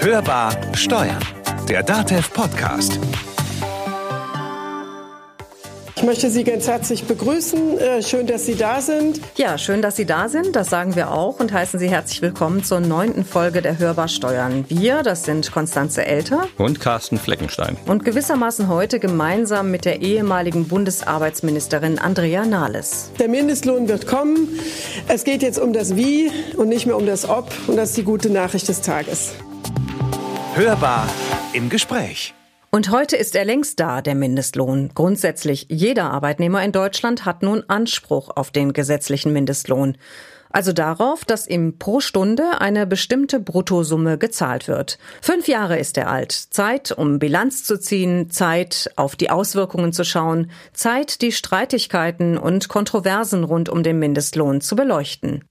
Hörbar Steuern, der DATEV Podcast. Ich möchte Sie ganz herzlich begrüßen. Äh, schön, dass Sie da sind. Ja, schön, dass Sie da sind. Das sagen wir auch und heißen Sie herzlich willkommen zur neunten Folge der Hörbar Steuern. Wir, das sind Konstanze Elter und Carsten Fleckenstein. Und gewissermaßen heute gemeinsam mit der ehemaligen Bundesarbeitsministerin Andrea Nahles. Der Mindestlohn wird kommen. Es geht jetzt um das Wie und nicht mehr um das Ob. Und das ist die gute Nachricht des Tages. Hörbar im Gespräch. Und heute ist er längst da, der Mindestlohn. Grundsätzlich jeder Arbeitnehmer in Deutschland hat nun Anspruch auf den gesetzlichen Mindestlohn. Also darauf, dass ihm pro Stunde eine bestimmte Bruttosumme gezahlt wird. Fünf Jahre ist er alt. Zeit, um Bilanz zu ziehen, Zeit, auf die Auswirkungen zu schauen, Zeit, die Streitigkeiten und Kontroversen rund um den Mindestlohn zu beleuchten.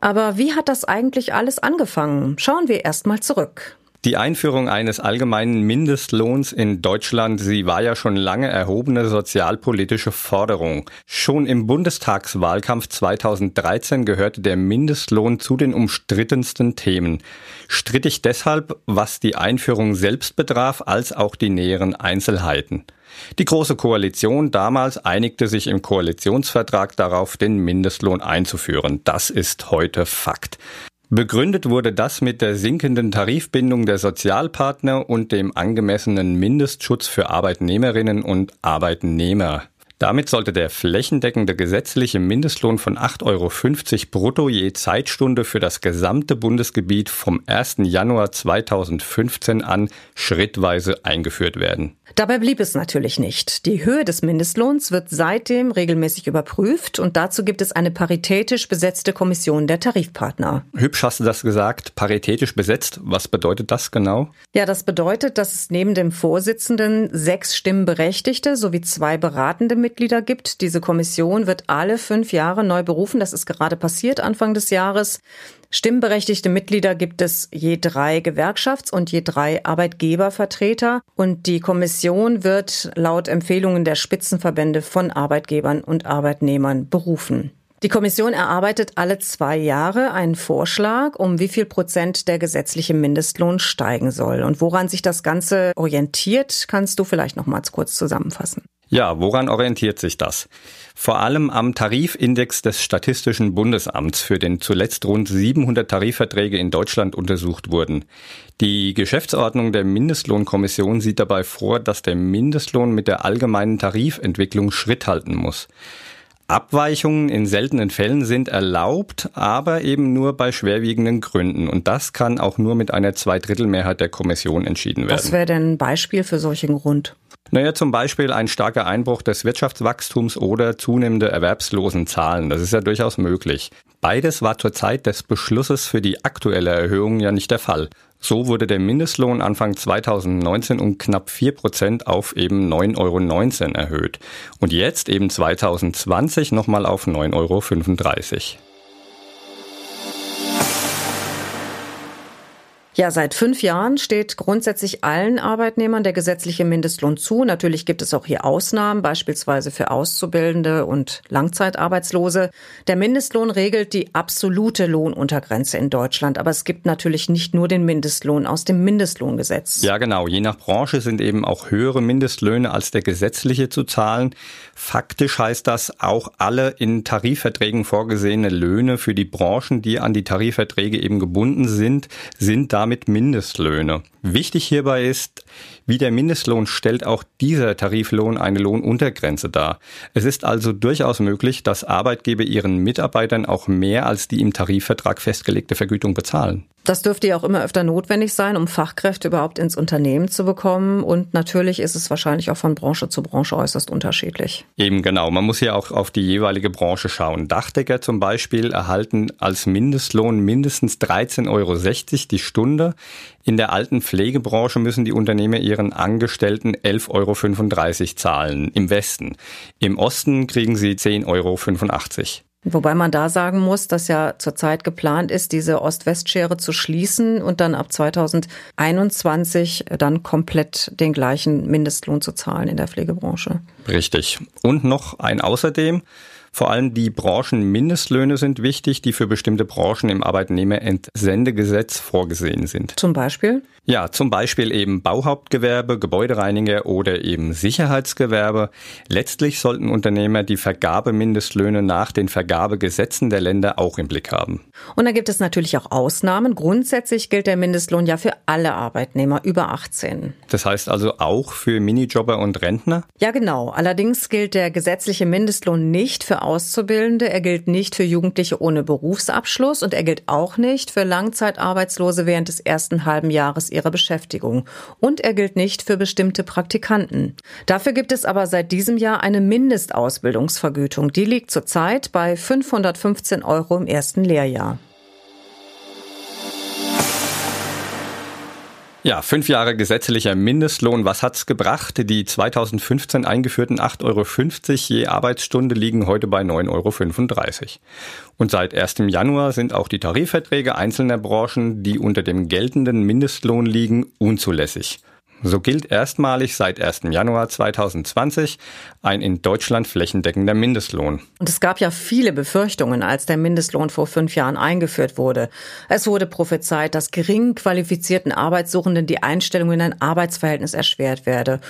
Aber wie hat das eigentlich alles angefangen? Schauen wir erst mal zurück. Die Einführung eines allgemeinen Mindestlohns in Deutschland, sie war ja schon lange erhobene sozialpolitische Forderung. Schon im Bundestagswahlkampf 2013 gehörte der Mindestlohn zu den umstrittensten Themen. Strittig deshalb, was die Einführung selbst betraf, als auch die näheren Einzelheiten. Die Große Koalition damals einigte sich im Koalitionsvertrag darauf, den Mindestlohn einzuführen. Das ist heute Fakt. Begründet wurde das mit der sinkenden Tarifbindung der Sozialpartner und dem angemessenen Mindestschutz für Arbeitnehmerinnen und Arbeitnehmer. Damit sollte der flächendeckende gesetzliche Mindestlohn von 8,50 Euro brutto je Zeitstunde für das gesamte Bundesgebiet vom 1. Januar 2015 an schrittweise eingeführt werden. Dabei blieb es natürlich nicht. Die Höhe des Mindestlohns wird seitdem regelmäßig überprüft und dazu gibt es eine paritätisch besetzte Kommission der Tarifpartner. Hübsch hast du das gesagt, paritätisch besetzt. Was bedeutet das genau? Ja, das bedeutet, dass es neben dem Vorsitzenden sechs Stimmberechtigte sowie zwei beratende Mitglieder gibt. Diese Kommission wird alle fünf Jahre neu berufen. Das ist gerade passiert Anfang des Jahres. Stimmberechtigte Mitglieder gibt es je drei Gewerkschafts- und je drei Arbeitgebervertreter und die Kommission wird laut Empfehlungen der Spitzenverbände von Arbeitgebern und Arbeitnehmern berufen. Die Kommission erarbeitet alle zwei Jahre einen Vorschlag, um wie viel Prozent der gesetzliche Mindestlohn steigen soll. Und woran sich das Ganze orientiert, kannst du vielleicht noch mal kurz zusammenfassen. Ja, woran orientiert sich das? Vor allem am Tarifindex des Statistischen Bundesamts, für den zuletzt rund 700 Tarifverträge in Deutschland untersucht wurden. Die Geschäftsordnung der Mindestlohnkommission sieht dabei vor, dass der Mindestlohn mit der allgemeinen Tarifentwicklung Schritt halten muss. Abweichungen in seltenen Fällen sind erlaubt, aber eben nur bei schwerwiegenden Gründen. Und das kann auch nur mit einer Zweidrittelmehrheit der Kommission entschieden werden. Was wäre denn ein Beispiel für solchen Grund? Naja, zum Beispiel ein starker Einbruch des Wirtschaftswachstums oder zunehmende Erwerbslosenzahlen. Das ist ja durchaus möglich. Beides war zur Zeit des Beschlusses für die aktuelle Erhöhung ja nicht der Fall. So wurde der Mindestlohn Anfang 2019 um knapp 4 Prozent auf eben 9,19 Euro erhöht. Und jetzt eben 2020 nochmal auf 9,35 Euro. Ja, seit fünf Jahren steht grundsätzlich allen Arbeitnehmern der gesetzliche Mindestlohn zu. Natürlich gibt es auch hier Ausnahmen, beispielsweise für Auszubildende und Langzeitarbeitslose. Der Mindestlohn regelt die absolute Lohnuntergrenze in Deutschland, aber es gibt natürlich nicht nur den Mindestlohn aus dem Mindestlohngesetz. Ja, genau. Je nach Branche sind eben auch höhere Mindestlöhne als der gesetzliche zu zahlen. Faktisch heißt das auch alle in Tarifverträgen vorgesehene Löhne für die Branchen, die an die Tarifverträge eben gebunden sind, sind damit damit Mindestlöhne. Wichtig hierbei ist, wie der Mindestlohn stellt auch dieser Tariflohn eine Lohnuntergrenze dar. Es ist also durchaus möglich, dass Arbeitgeber ihren Mitarbeitern auch mehr als die im Tarifvertrag festgelegte Vergütung bezahlen. Das dürfte ja auch immer öfter notwendig sein, um Fachkräfte überhaupt ins Unternehmen zu bekommen. Und natürlich ist es wahrscheinlich auch von Branche zu Branche äußerst unterschiedlich. Eben genau. Man muss ja auch auf die jeweilige Branche schauen. Dachdecker zum Beispiel erhalten als Mindestlohn mindestens 13,60 Euro die Stunde. In der alten Pflegebranche müssen die Unternehmer ihren Angestellten 11,35 Euro zahlen. Im Westen. Im Osten kriegen sie 10,85 Euro. Wobei man da sagen muss, dass ja zurzeit geplant ist, diese Ost-West-Schere zu schließen und dann ab 2021 dann komplett den gleichen Mindestlohn zu zahlen in der Pflegebranche. Richtig. Und noch ein Außerdem. Vor allem die Branchenmindestlöhne sind wichtig, die für bestimmte Branchen im Arbeitnehmerentsendegesetz vorgesehen sind. Zum Beispiel? Ja, zum Beispiel eben Bauhauptgewerbe, Gebäudereiniger oder eben Sicherheitsgewerbe. Letztlich sollten Unternehmer die Vergabemindestlöhne nach den Vergabegesetzen der Länder auch im Blick haben. Und da gibt es natürlich auch Ausnahmen. Grundsätzlich gilt der Mindestlohn ja für alle Arbeitnehmer über 18. Das heißt also auch für Minijobber und Rentner? Ja, genau. Allerdings gilt der gesetzliche Mindestlohn nicht für Auszubildende, er gilt nicht für Jugendliche ohne Berufsabschluss und er gilt auch nicht für Langzeitarbeitslose während des ersten halben Jahres ihrer Beschäftigung. Und er gilt nicht für bestimmte Praktikanten. Dafür gibt es aber seit diesem Jahr eine Mindestausbildungsvergütung. Die liegt zurzeit bei 515 Euro im ersten Lehrjahr. Ja, fünf Jahre gesetzlicher Mindestlohn. Was hat's gebracht? Die 2015 eingeführten 8,50 Euro je Arbeitsstunde liegen heute bei 9,35 Euro. Und seit 1. Januar sind auch die Tarifverträge einzelner Branchen, die unter dem geltenden Mindestlohn liegen, unzulässig. So gilt erstmalig seit 1. Januar 2020 ein in Deutschland flächendeckender Mindestlohn. Und es gab ja viele Befürchtungen, als der Mindestlohn vor fünf Jahren eingeführt wurde. Es wurde prophezeit, dass gering qualifizierten Arbeitssuchenden die Einstellung in ein Arbeitsverhältnis erschwert werde.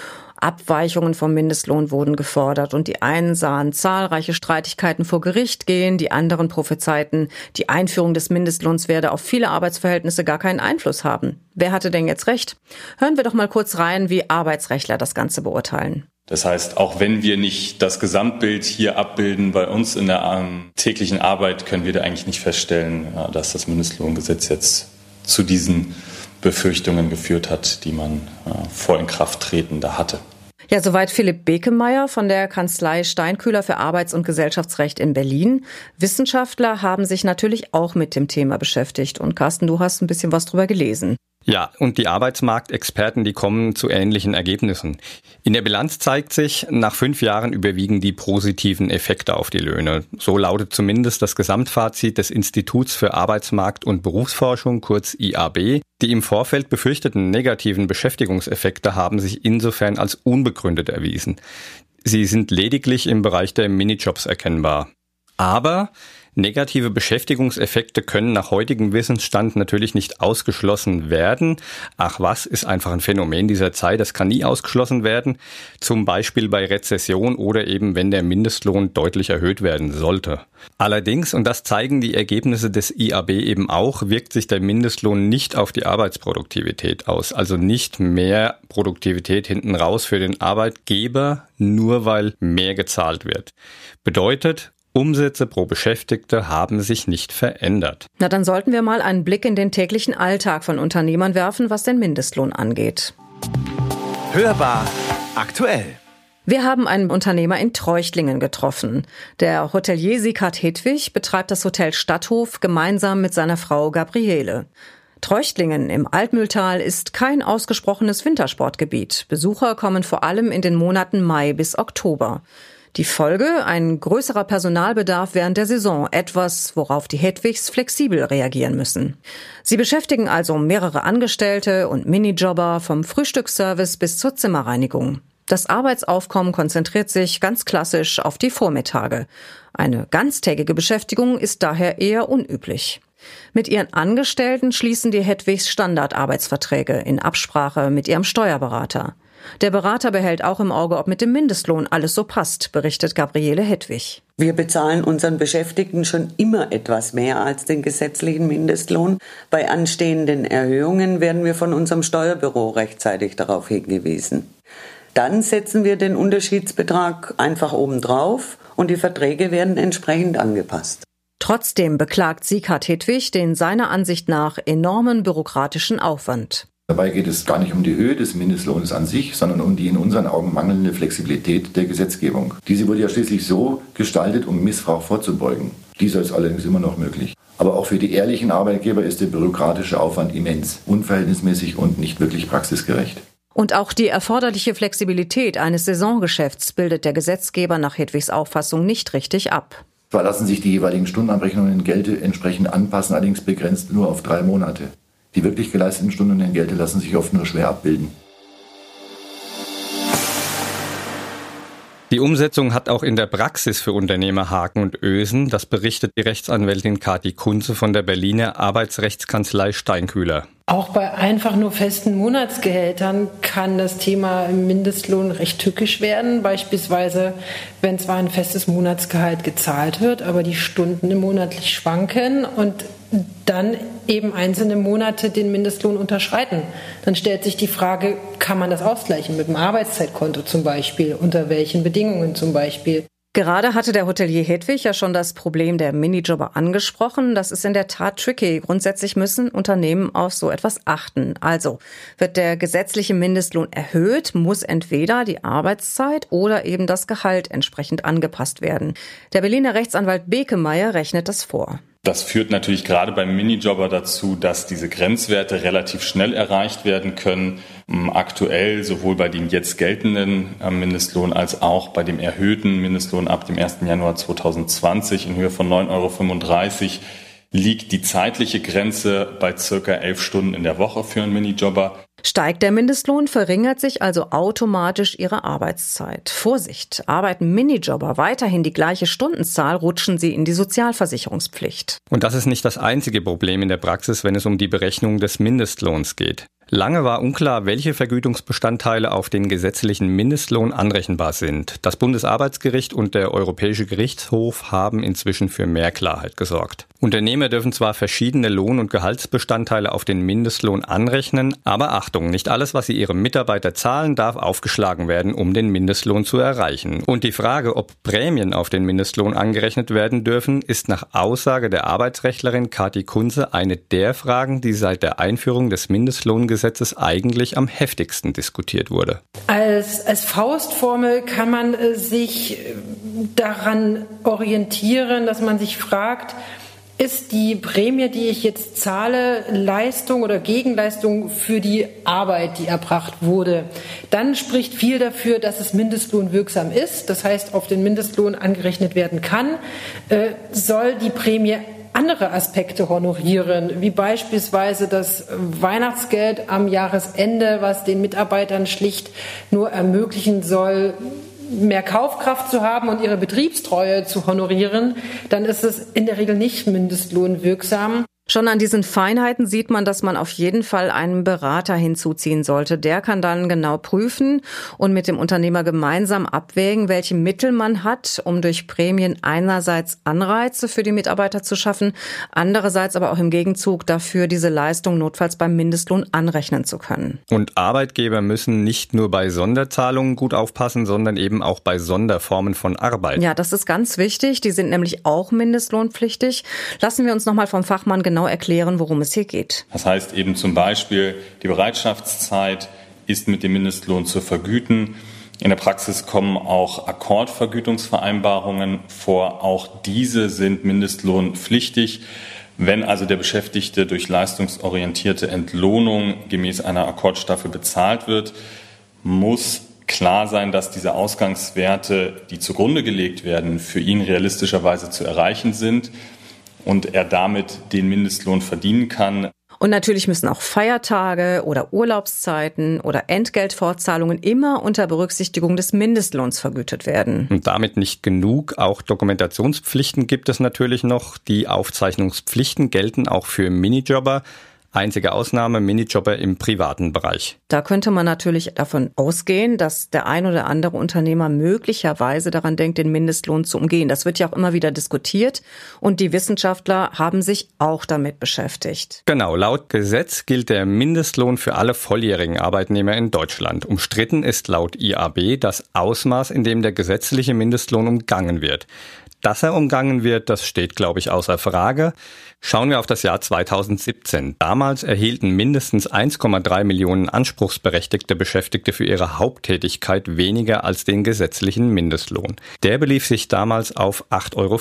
Abweichungen vom Mindestlohn wurden gefordert und die einen sahen zahlreiche Streitigkeiten vor Gericht gehen, die anderen prophezeiten, die Einführung des Mindestlohns werde auf viele Arbeitsverhältnisse gar keinen Einfluss haben. Wer hatte denn jetzt recht? Hören wir doch mal kurz rein, wie Arbeitsrechtler das Ganze beurteilen. Das heißt, auch wenn wir nicht das Gesamtbild hier abbilden bei uns in der ähm, täglichen Arbeit, können wir da eigentlich nicht feststellen, dass das Mindestlohngesetz jetzt zu diesen Befürchtungen geführt hat, die man äh, vor Inkrafttreten da hatte. Ja, soweit Philipp Bekemeyer von der Kanzlei Steinkühler für Arbeits- und Gesellschaftsrecht in Berlin. Wissenschaftler haben sich natürlich auch mit dem Thema beschäftigt. Und Carsten, du hast ein bisschen was drüber gelesen. Ja, und die Arbeitsmarktexperten, die kommen zu ähnlichen Ergebnissen. In der Bilanz zeigt sich, nach fünf Jahren überwiegen die positiven Effekte auf die Löhne. So lautet zumindest das Gesamtfazit des Instituts für Arbeitsmarkt und Berufsforschung, kurz IAB. Die im Vorfeld befürchteten negativen Beschäftigungseffekte haben sich insofern als unbegründet erwiesen. Sie sind lediglich im Bereich der Minijobs erkennbar. Aber Negative Beschäftigungseffekte können nach heutigem Wissensstand natürlich nicht ausgeschlossen werden. Ach was, ist einfach ein Phänomen dieser Zeit, das kann nie ausgeschlossen werden. Zum Beispiel bei Rezession oder eben wenn der Mindestlohn deutlich erhöht werden sollte. Allerdings, und das zeigen die Ergebnisse des IAB eben auch, wirkt sich der Mindestlohn nicht auf die Arbeitsproduktivität aus. Also nicht mehr Produktivität hinten raus für den Arbeitgeber, nur weil mehr gezahlt wird. Bedeutet, Umsätze pro Beschäftigte haben sich nicht verändert. Na, dann sollten wir mal einen Blick in den täglichen Alltag von Unternehmern werfen, was den Mindestlohn angeht. Hörbar aktuell. Wir haben einen Unternehmer in Treuchtlingen getroffen. Der Hotelier Sikat Hedwig betreibt das Hotel Stadthof gemeinsam mit seiner Frau Gabriele. Treuchtlingen im Altmühltal ist kein ausgesprochenes Wintersportgebiet. Besucher kommen vor allem in den Monaten Mai bis Oktober. Die Folge? Ein größerer Personalbedarf während der Saison, etwas, worauf die Hedwigs flexibel reagieren müssen. Sie beschäftigen also mehrere Angestellte und Minijobber vom Frühstücksservice bis zur Zimmerreinigung. Das Arbeitsaufkommen konzentriert sich ganz klassisch auf die Vormittage. Eine ganztägige Beschäftigung ist daher eher unüblich. Mit ihren Angestellten schließen die Hedwigs Standardarbeitsverträge in Absprache mit ihrem Steuerberater. Der Berater behält auch im Auge, ob mit dem Mindestlohn alles so passt, berichtet Gabriele Hedwig. Wir bezahlen unseren Beschäftigten schon immer etwas mehr als den gesetzlichen Mindestlohn. Bei anstehenden Erhöhungen werden wir von unserem Steuerbüro rechtzeitig darauf hingewiesen. Dann setzen wir den Unterschiedsbetrag einfach obendrauf und die Verträge werden entsprechend angepasst. Trotzdem beklagt Sieghard Hedwig den seiner Ansicht nach enormen bürokratischen Aufwand. Dabei geht es gar nicht um die Höhe des Mindestlohnes an sich, sondern um die in unseren Augen mangelnde Flexibilität der Gesetzgebung. Diese wurde ja schließlich so gestaltet, um Missbrauch vorzubeugen. Dieser ist allerdings immer noch möglich. Aber auch für die ehrlichen Arbeitgeber ist der bürokratische Aufwand immens, unverhältnismäßig und nicht wirklich praxisgerecht. Und auch die erforderliche Flexibilität eines Saisongeschäfts bildet der Gesetzgeber nach Hedwigs Auffassung nicht richtig ab. Zwar lassen sich die jeweiligen Stundenabrechnungen in Gelte entsprechend anpassen, allerdings begrenzt nur auf drei Monate. Die wirklich geleisteten Stunden und Entgelte lassen sich oft nur schwer abbilden. Die Umsetzung hat auch in der Praxis für Unternehmer Haken und Ösen. Das berichtet die Rechtsanwältin Kati Kunze von der Berliner Arbeitsrechtskanzlei Steinkühler. Auch bei einfach nur festen Monatsgehältern kann das Thema Mindestlohn recht tückisch werden. Beispielsweise, wenn zwar ein festes Monatsgehalt gezahlt wird, aber die Stunden monatlich schwanken und dann eben einzelne Monate den Mindestlohn unterschreiten. Dann stellt sich die Frage, kann man das ausgleichen mit dem Arbeitszeitkonto zum Beispiel? Unter welchen Bedingungen zum Beispiel? Gerade hatte der Hotelier Hedwig ja schon das Problem der Minijobber angesprochen. Das ist in der Tat tricky. Grundsätzlich müssen Unternehmen auf so etwas achten. Also wird der gesetzliche Mindestlohn erhöht, muss entweder die Arbeitszeit oder eben das Gehalt entsprechend angepasst werden. Der Berliner Rechtsanwalt Bekemeyer rechnet das vor. Das führt natürlich gerade beim Minijobber dazu, dass diese Grenzwerte relativ schnell erreicht werden können. Ähm, aktuell sowohl bei dem jetzt geltenden äh, Mindestlohn als auch bei dem erhöhten Mindestlohn ab dem 1. Januar 2020 in Höhe von 9,35 Euro liegt die zeitliche Grenze bei circa elf Stunden in der Woche für einen Minijobber. Steigt der Mindestlohn, verringert sich also automatisch ihre Arbeitszeit. Vorsicht, arbeiten Minijobber weiterhin die gleiche Stundenzahl, rutschen sie in die Sozialversicherungspflicht. Und das ist nicht das einzige Problem in der Praxis, wenn es um die Berechnung des Mindestlohns geht. Lange war unklar, welche Vergütungsbestandteile auf den gesetzlichen Mindestlohn anrechenbar sind. Das Bundesarbeitsgericht und der Europäische Gerichtshof haben inzwischen für mehr Klarheit gesorgt. Unternehmer dürfen zwar verschiedene Lohn- und Gehaltsbestandteile auf den Mindestlohn anrechnen, aber Achtung, nicht alles, was sie ihrem Mitarbeiter zahlen, darf aufgeschlagen werden, um den Mindestlohn zu erreichen. Und die Frage, ob Prämien auf den Mindestlohn angerechnet werden dürfen, ist nach Aussage der Arbeitsrechtlerin Kati Kunze eine der Fragen, die seit der Einführung des Mindestlohngesetzes eigentlich am heftigsten diskutiert wurde. Als, als Faustformel kann man äh, sich äh, daran orientieren, dass man sich fragt, ist die Prämie, die ich jetzt zahle, Leistung oder Gegenleistung für die Arbeit, die erbracht wurde. Dann spricht viel dafür, dass es mindestlohnwirksam ist, das heißt auf den Mindestlohn angerechnet werden kann, äh, soll die Prämie andere Aspekte honorieren, wie beispielsweise das Weihnachtsgeld am Jahresende, was den Mitarbeitern schlicht nur ermöglichen soll, mehr Kaufkraft zu haben und ihre Betriebstreue zu honorieren, dann ist es in der Regel nicht mindestlohnwirksam. Schon an diesen Feinheiten sieht man, dass man auf jeden Fall einen Berater hinzuziehen sollte. Der kann dann genau prüfen und mit dem Unternehmer gemeinsam abwägen, welche Mittel man hat, um durch Prämien einerseits Anreize für die Mitarbeiter zu schaffen, andererseits aber auch im Gegenzug dafür diese Leistung notfalls beim Mindestlohn anrechnen zu können. Und Arbeitgeber müssen nicht nur bei Sonderzahlungen gut aufpassen, sondern eben auch bei Sonderformen von Arbeit. Ja, das ist ganz wichtig. Die sind nämlich auch mindestlohnpflichtig. Lassen wir uns nochmal vom Fachmann genau genau erklären, worum es hier geht. Das heißt eben zum Beispiel, die Bereitschaftszeit ist mit dem Mindestlohn zu vergüten. In der Praxis kommen auch Akkordvergütungsvereinbarungen vor. Auch diese sind mindestlohnpflichtig. Wenn also der Beschäftigte durch leistungsorientierte Entlohnung gemäß einer Akkordstaffel bezahlt wird, muss klar sein, dass diese Ausgangswerte, die zugrunde gelegt werden, für ihn realistischerweise zu erreichen sind und er damit den Mindestlohn verdienen kann. Und natürlich müssen auch Feiertage oder Urlaubszeiten oder Entgeltfortzahlungen immer unter Berücksichtigung des Mindestlohns vergütet werden. Und damit nicht genug. Auch Dokumentationspflichten gibt es natürlich noch. Die Aufzeichnungspflichten gelten auch für Minijobber. Einzige Ausnahme Minijobber im privaten Bereich. Da könnte man natürlich davon ausgehen, dass der ein oder andere Unternehmer möglicherweise daran denkt, den Mindestlohn zu umgehen. Das wird ja auch immer wieder diskutiert und die Wissenschaftler haben sich auch damit beschäftigt. Genau, laut Gesetz gilt der Mindestlohn für alle volljährigen Arbeitnehmer in Deutschland. Umstritten ist laut IAB das Ausmaß, in dem der gesetzliche Mindestlohn umgangen wird. Dass er umgangen wird, das steht, glaube ich, außer Frage. Schauen wir auf das Jahr 2017. Damals erhielten mindestens 1,3 Millionen anspruchsberechtigte Beschäftigte für ihre Haupttätigkeit weniger als den gesetzlichen Mindestlohn. Der belief sich damals auf 8,84 Euro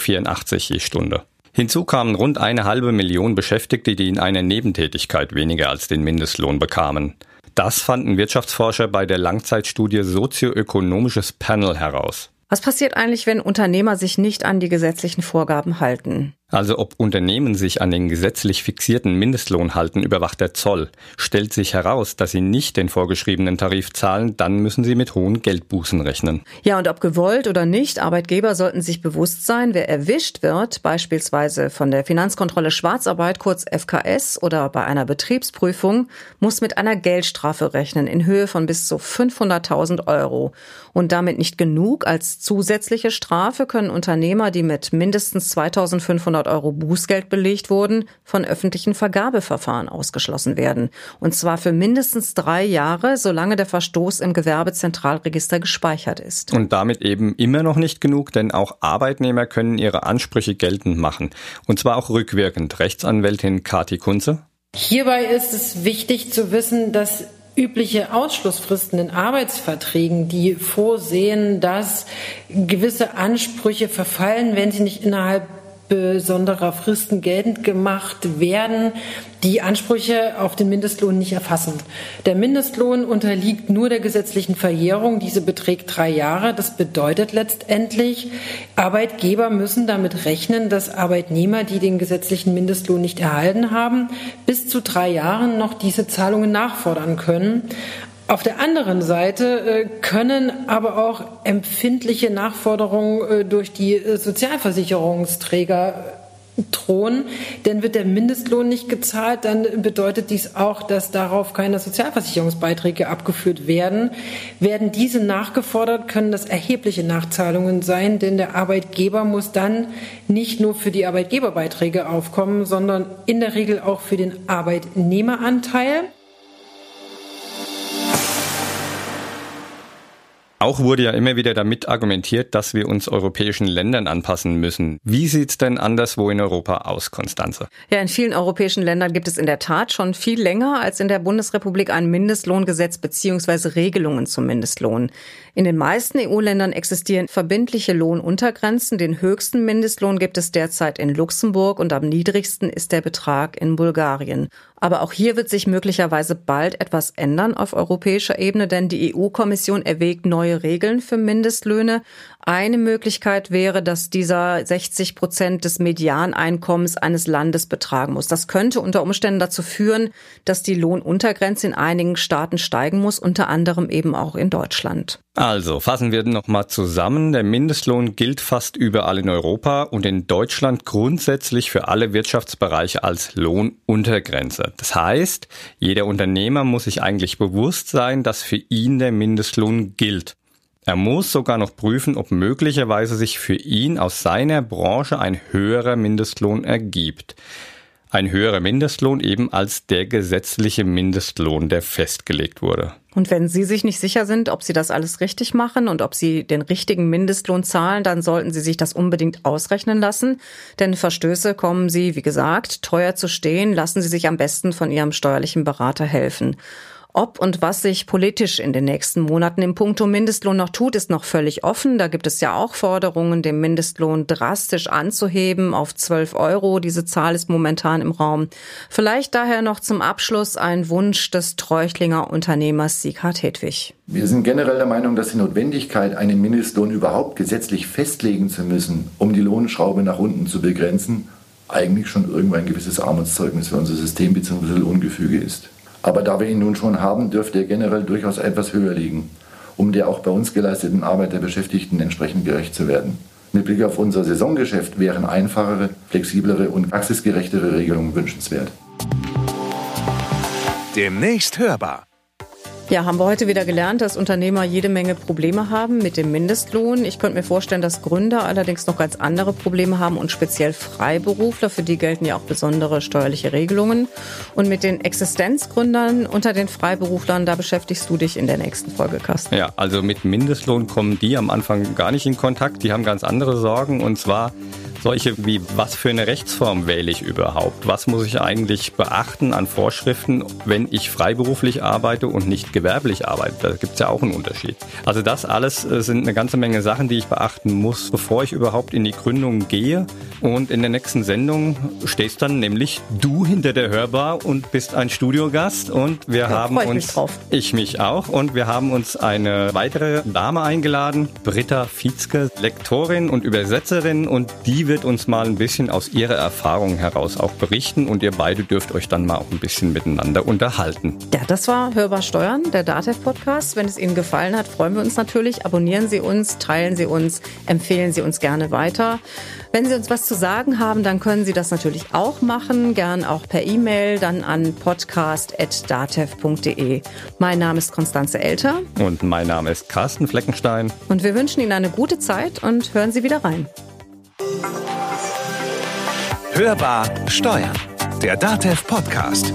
je Stunde. Hinzu kamen rund eine halbe Million Beschäftigte, die in einer Nebentätigkeit weniger als den Mindestlohn bekamen. Das fanden Wirtschaftsforscher bei der Langzeitstudie Sozioökonomisches Panel heraus. Was passiert eigentlich, wenn Unternehmer sich nicht an die gesetzlichen Vorgaben halten? Also ob Unternehmen sich an den gesetzlich fixierten Mindestlohn halten, überwacht der Zoll. Stellt sich heraus, dass sie nicht den vorgeschriebenen Tarif zahlen, dann müssen sie mit hohen Geldbußen rechnen. Ja, und ob gewollt oder nicht, Arbeitgeber sollten sich bewusst sein, wer erwischt wird, beispielsweise von der Finanzkontrolle Schwarzarbeit, kurz FKS, oder bei einer Betriebsprüfung, muss mit einer Geldstrafe rechnen in Höhe von bis zu 500.000 Euro. Und damit nicht genug. Als zusätzliche Strafe können Unternehmer, die mit mindestens 2500 Euro Bußgeld belegt wurden, von öffentlichen Vergabeverfahren ausgeschlossen werden. Und zwar für mindestens drei Jahre, solange der Verstoß im Gewerbezentralregister gespeichert ist. Und damit eben immer noch nicht genug, denn auch Arbeitnehmer können ihre Ansprüche geltend machen. Und zwar auch rückwirkend. Rechtsanwältin Kati Kunze. Hierbei ist es wichtig zu wissen, dass übliche Ausschlussfristen in Arbeitsverträgen, die vorsehen, dass gewisse Ansprüche verfallen, wenn sie nicht innerhalb besonderer Fristen geltend gemacht werden, die Ansprüche auf den Mindestlohn nicht erfassen. Der Mindestlohn unterliegt nur der gesetzlichen Verjährung. Diese beträgt drei Jahre. Das bedeutet letztendlich, Arbeitgeber müssen damit rechnen, dass Arbeitnehmer, die den gesetzlichen Mindestlohn nicht erhalten haben, bis zu drei Jahren noch diese Zahlungen nachfordern können. Auf der anderen Seite äh, können aber auch empfindliche Nachforderungen äh, durch die äh, Sozialversicherungsträger drohen, denn wird der Mindestlohn nicht gezahlt, dann bedeutet dies auch, dass darauf keine Sozialversicherungsbeiträge abgeführt werden. Werden diese nachgefordert, können das erhebliche Nachzahlungen sein, denn der Arbeitgeber muss dann nicht nur für die Arbeitgeberbeiträge aufkommen, sondern in der Regel auch für den Arbeitnehmeranteil. Auch wurde ja immer wieder damit argumentiert, dass wir uns europäischen Ländern anpassen müssen. Wie sieht's denn anderswo in Europa aus, Konstanze? Ja, in vielen europäischen Ländern gibt es in der Tat schon viel länger als in der Bundesrepublik ein Mindestlohngesetz bzw. Regelungen zum Mindestlohn. In den meisten EU-Ländern existieren verbindliche Lohnuntergrenzen. Den höchsten Mindestlohn gibt es derzeit in Luxemburg und am niedrigsten ist der Betrag in Bulgarien. Aber auch hier wird sich möglicherweise bald etwas ändern auf europäischer Ebene, denn die EU-Kommission erwägt neue Regeln für Mindestlöne. Eine Möglichkeit wäre, dass dieser 60 Prozent des Medianeinkommens eines Landes betragen muss. Das könnte unter Umständen dazu führen, dass die Lohnuntergrenze in einigen Staaten steigen muss, unter anderem eben auch in Deutschland. Also fassen wir nochmal zusammen. Der Mindestlohn gilt fast überall in Europa und in Deutschland grundsätzlich für alle Wirtschaftsbereiche als Lohnuntergrenze. Das heißt, jeder Unternehmer muss sich eigentlich bewusst sein, dass für ihn der Mindestlohn gilt. Er muss sogar noch prüfen, ob möglicherweise sich für ihn aus seiner Branche ein höherer Mindestlohn ergibt. Ein höherer Mindestlohn eben als der gesetzliche Mindestlohn, der festgelegt wurde. Und wenn Sie sich nicht sicher sind, ob Sie das alles richtig machen und ob Sie den richtigen Mindestlohn zahlen, dann sollten Sie sich das unbedingt ausrechnen lassen. Denn Verstöße kommen Sie, wie gesagt, teuer zu stehen. Lassen Sie sich am besten von Ihrem steuerlichen Berater helfen. Ob und was sich politisch in den nächsten Monaten im Punkto Mindestlohn noch tut, ist noch völlig offen. Da gibt es ja auch Forderungen, den Mindestlohn drastisch anzuheben auf 12 Euro. Diese Zahl ist momentan im Raum. Vielleicht daher noch zum Abschluss ein Wunsch des Treuchlinger Unternehmers Sieghard Hedwig. Wir sind generell der Meinung, dass die Notwendigkeit, einen Mindestlohn überhaupt gesetzlich festlegen zu müssen, um die Lohnschraube nach unten zu begrenzen, eigentlich schon irgendwo ein gewisses Armutszeugnis für unser System bzw. Lohngefüge ist. Aber da wir ihn nun schon haben, dürfte er generell durchaus etwas höher liegen, um der auch bei uns geleisteten Arbeit der Beschäftigten entsprechend gerecht zu werden. Mit Blick auf unser Saisongeschäft wären einfachere, flexiblere und praxisgerechtere Regelungen wünschenswert. Demnächst hörbar. Ja, haben wir heute wieder gelernt, dass Unternehmer jede Menge Probleme haben mit dem Mindestlohn. Ich könnte mir vorstellen, dass Gründer allerdings noch ganz andere Probleme haben und speziell Freiberufler. Für die gelten ja auch besondere steuerliche Regelungen. Und mit den Existenzgründern unter den Freiberuflern, da beschäftigst du dich in der nächsten Folge, Carsten. Ja, also mit Mindestlohn kommen die am Anfang gar nicht in Kontakt. Die haben ganz andere Sorgen und zwar solche wie, was für eine Rechtsform wähle ich überhaupt? Was muss ich eigentlich beachten an Vorschriften, wenn ich freiberuflich arbeite und nicht gewerblich arbeitet. Da gibt es ja auch einen Unterschied. Also das alles äh, sind eine ganze Menge Sachen, die ich beachten muss, bevor ich überhaupt in die Gründung gehe. Und in der nächsten Sendung stehst dann nämlich du hinter der Hörbar und bist ein Studiogast. Und wir ja, haben uns, mich ich mich auch, und wir haben uns eine weitere Dame eingeladen, Britta Fietzke, Lektorin und Übersetzerin. Und die wird uns mal ein bisschen aus ihrer Erfahrung heraus auch berichten. Und ihr beide dürft euch dann mal auch ein bisschen miteinander unterhalten. Ja, das war Hörbar Steuern, der DATEV-Podcast. Wenn es Ihnen gefallen hat, freuen wir uns natürlich. Abonnieren Sie uns, teilen Sie uns, empfehlen Sie uns gerne weiter. Wenn Sie uns was zu sagen haben, dann können Sie das natürlich auch machen, gern auch per E-Mail, dann an podcast.datev.de. Mein Name ist Konstanze Elter. Und mein Name ist Carsten Fleckenstein. Und wir wünschen Ihnen eine gute Zeit und hören Sie wieder rein. Hörbar Steuern, der Datev Podcast.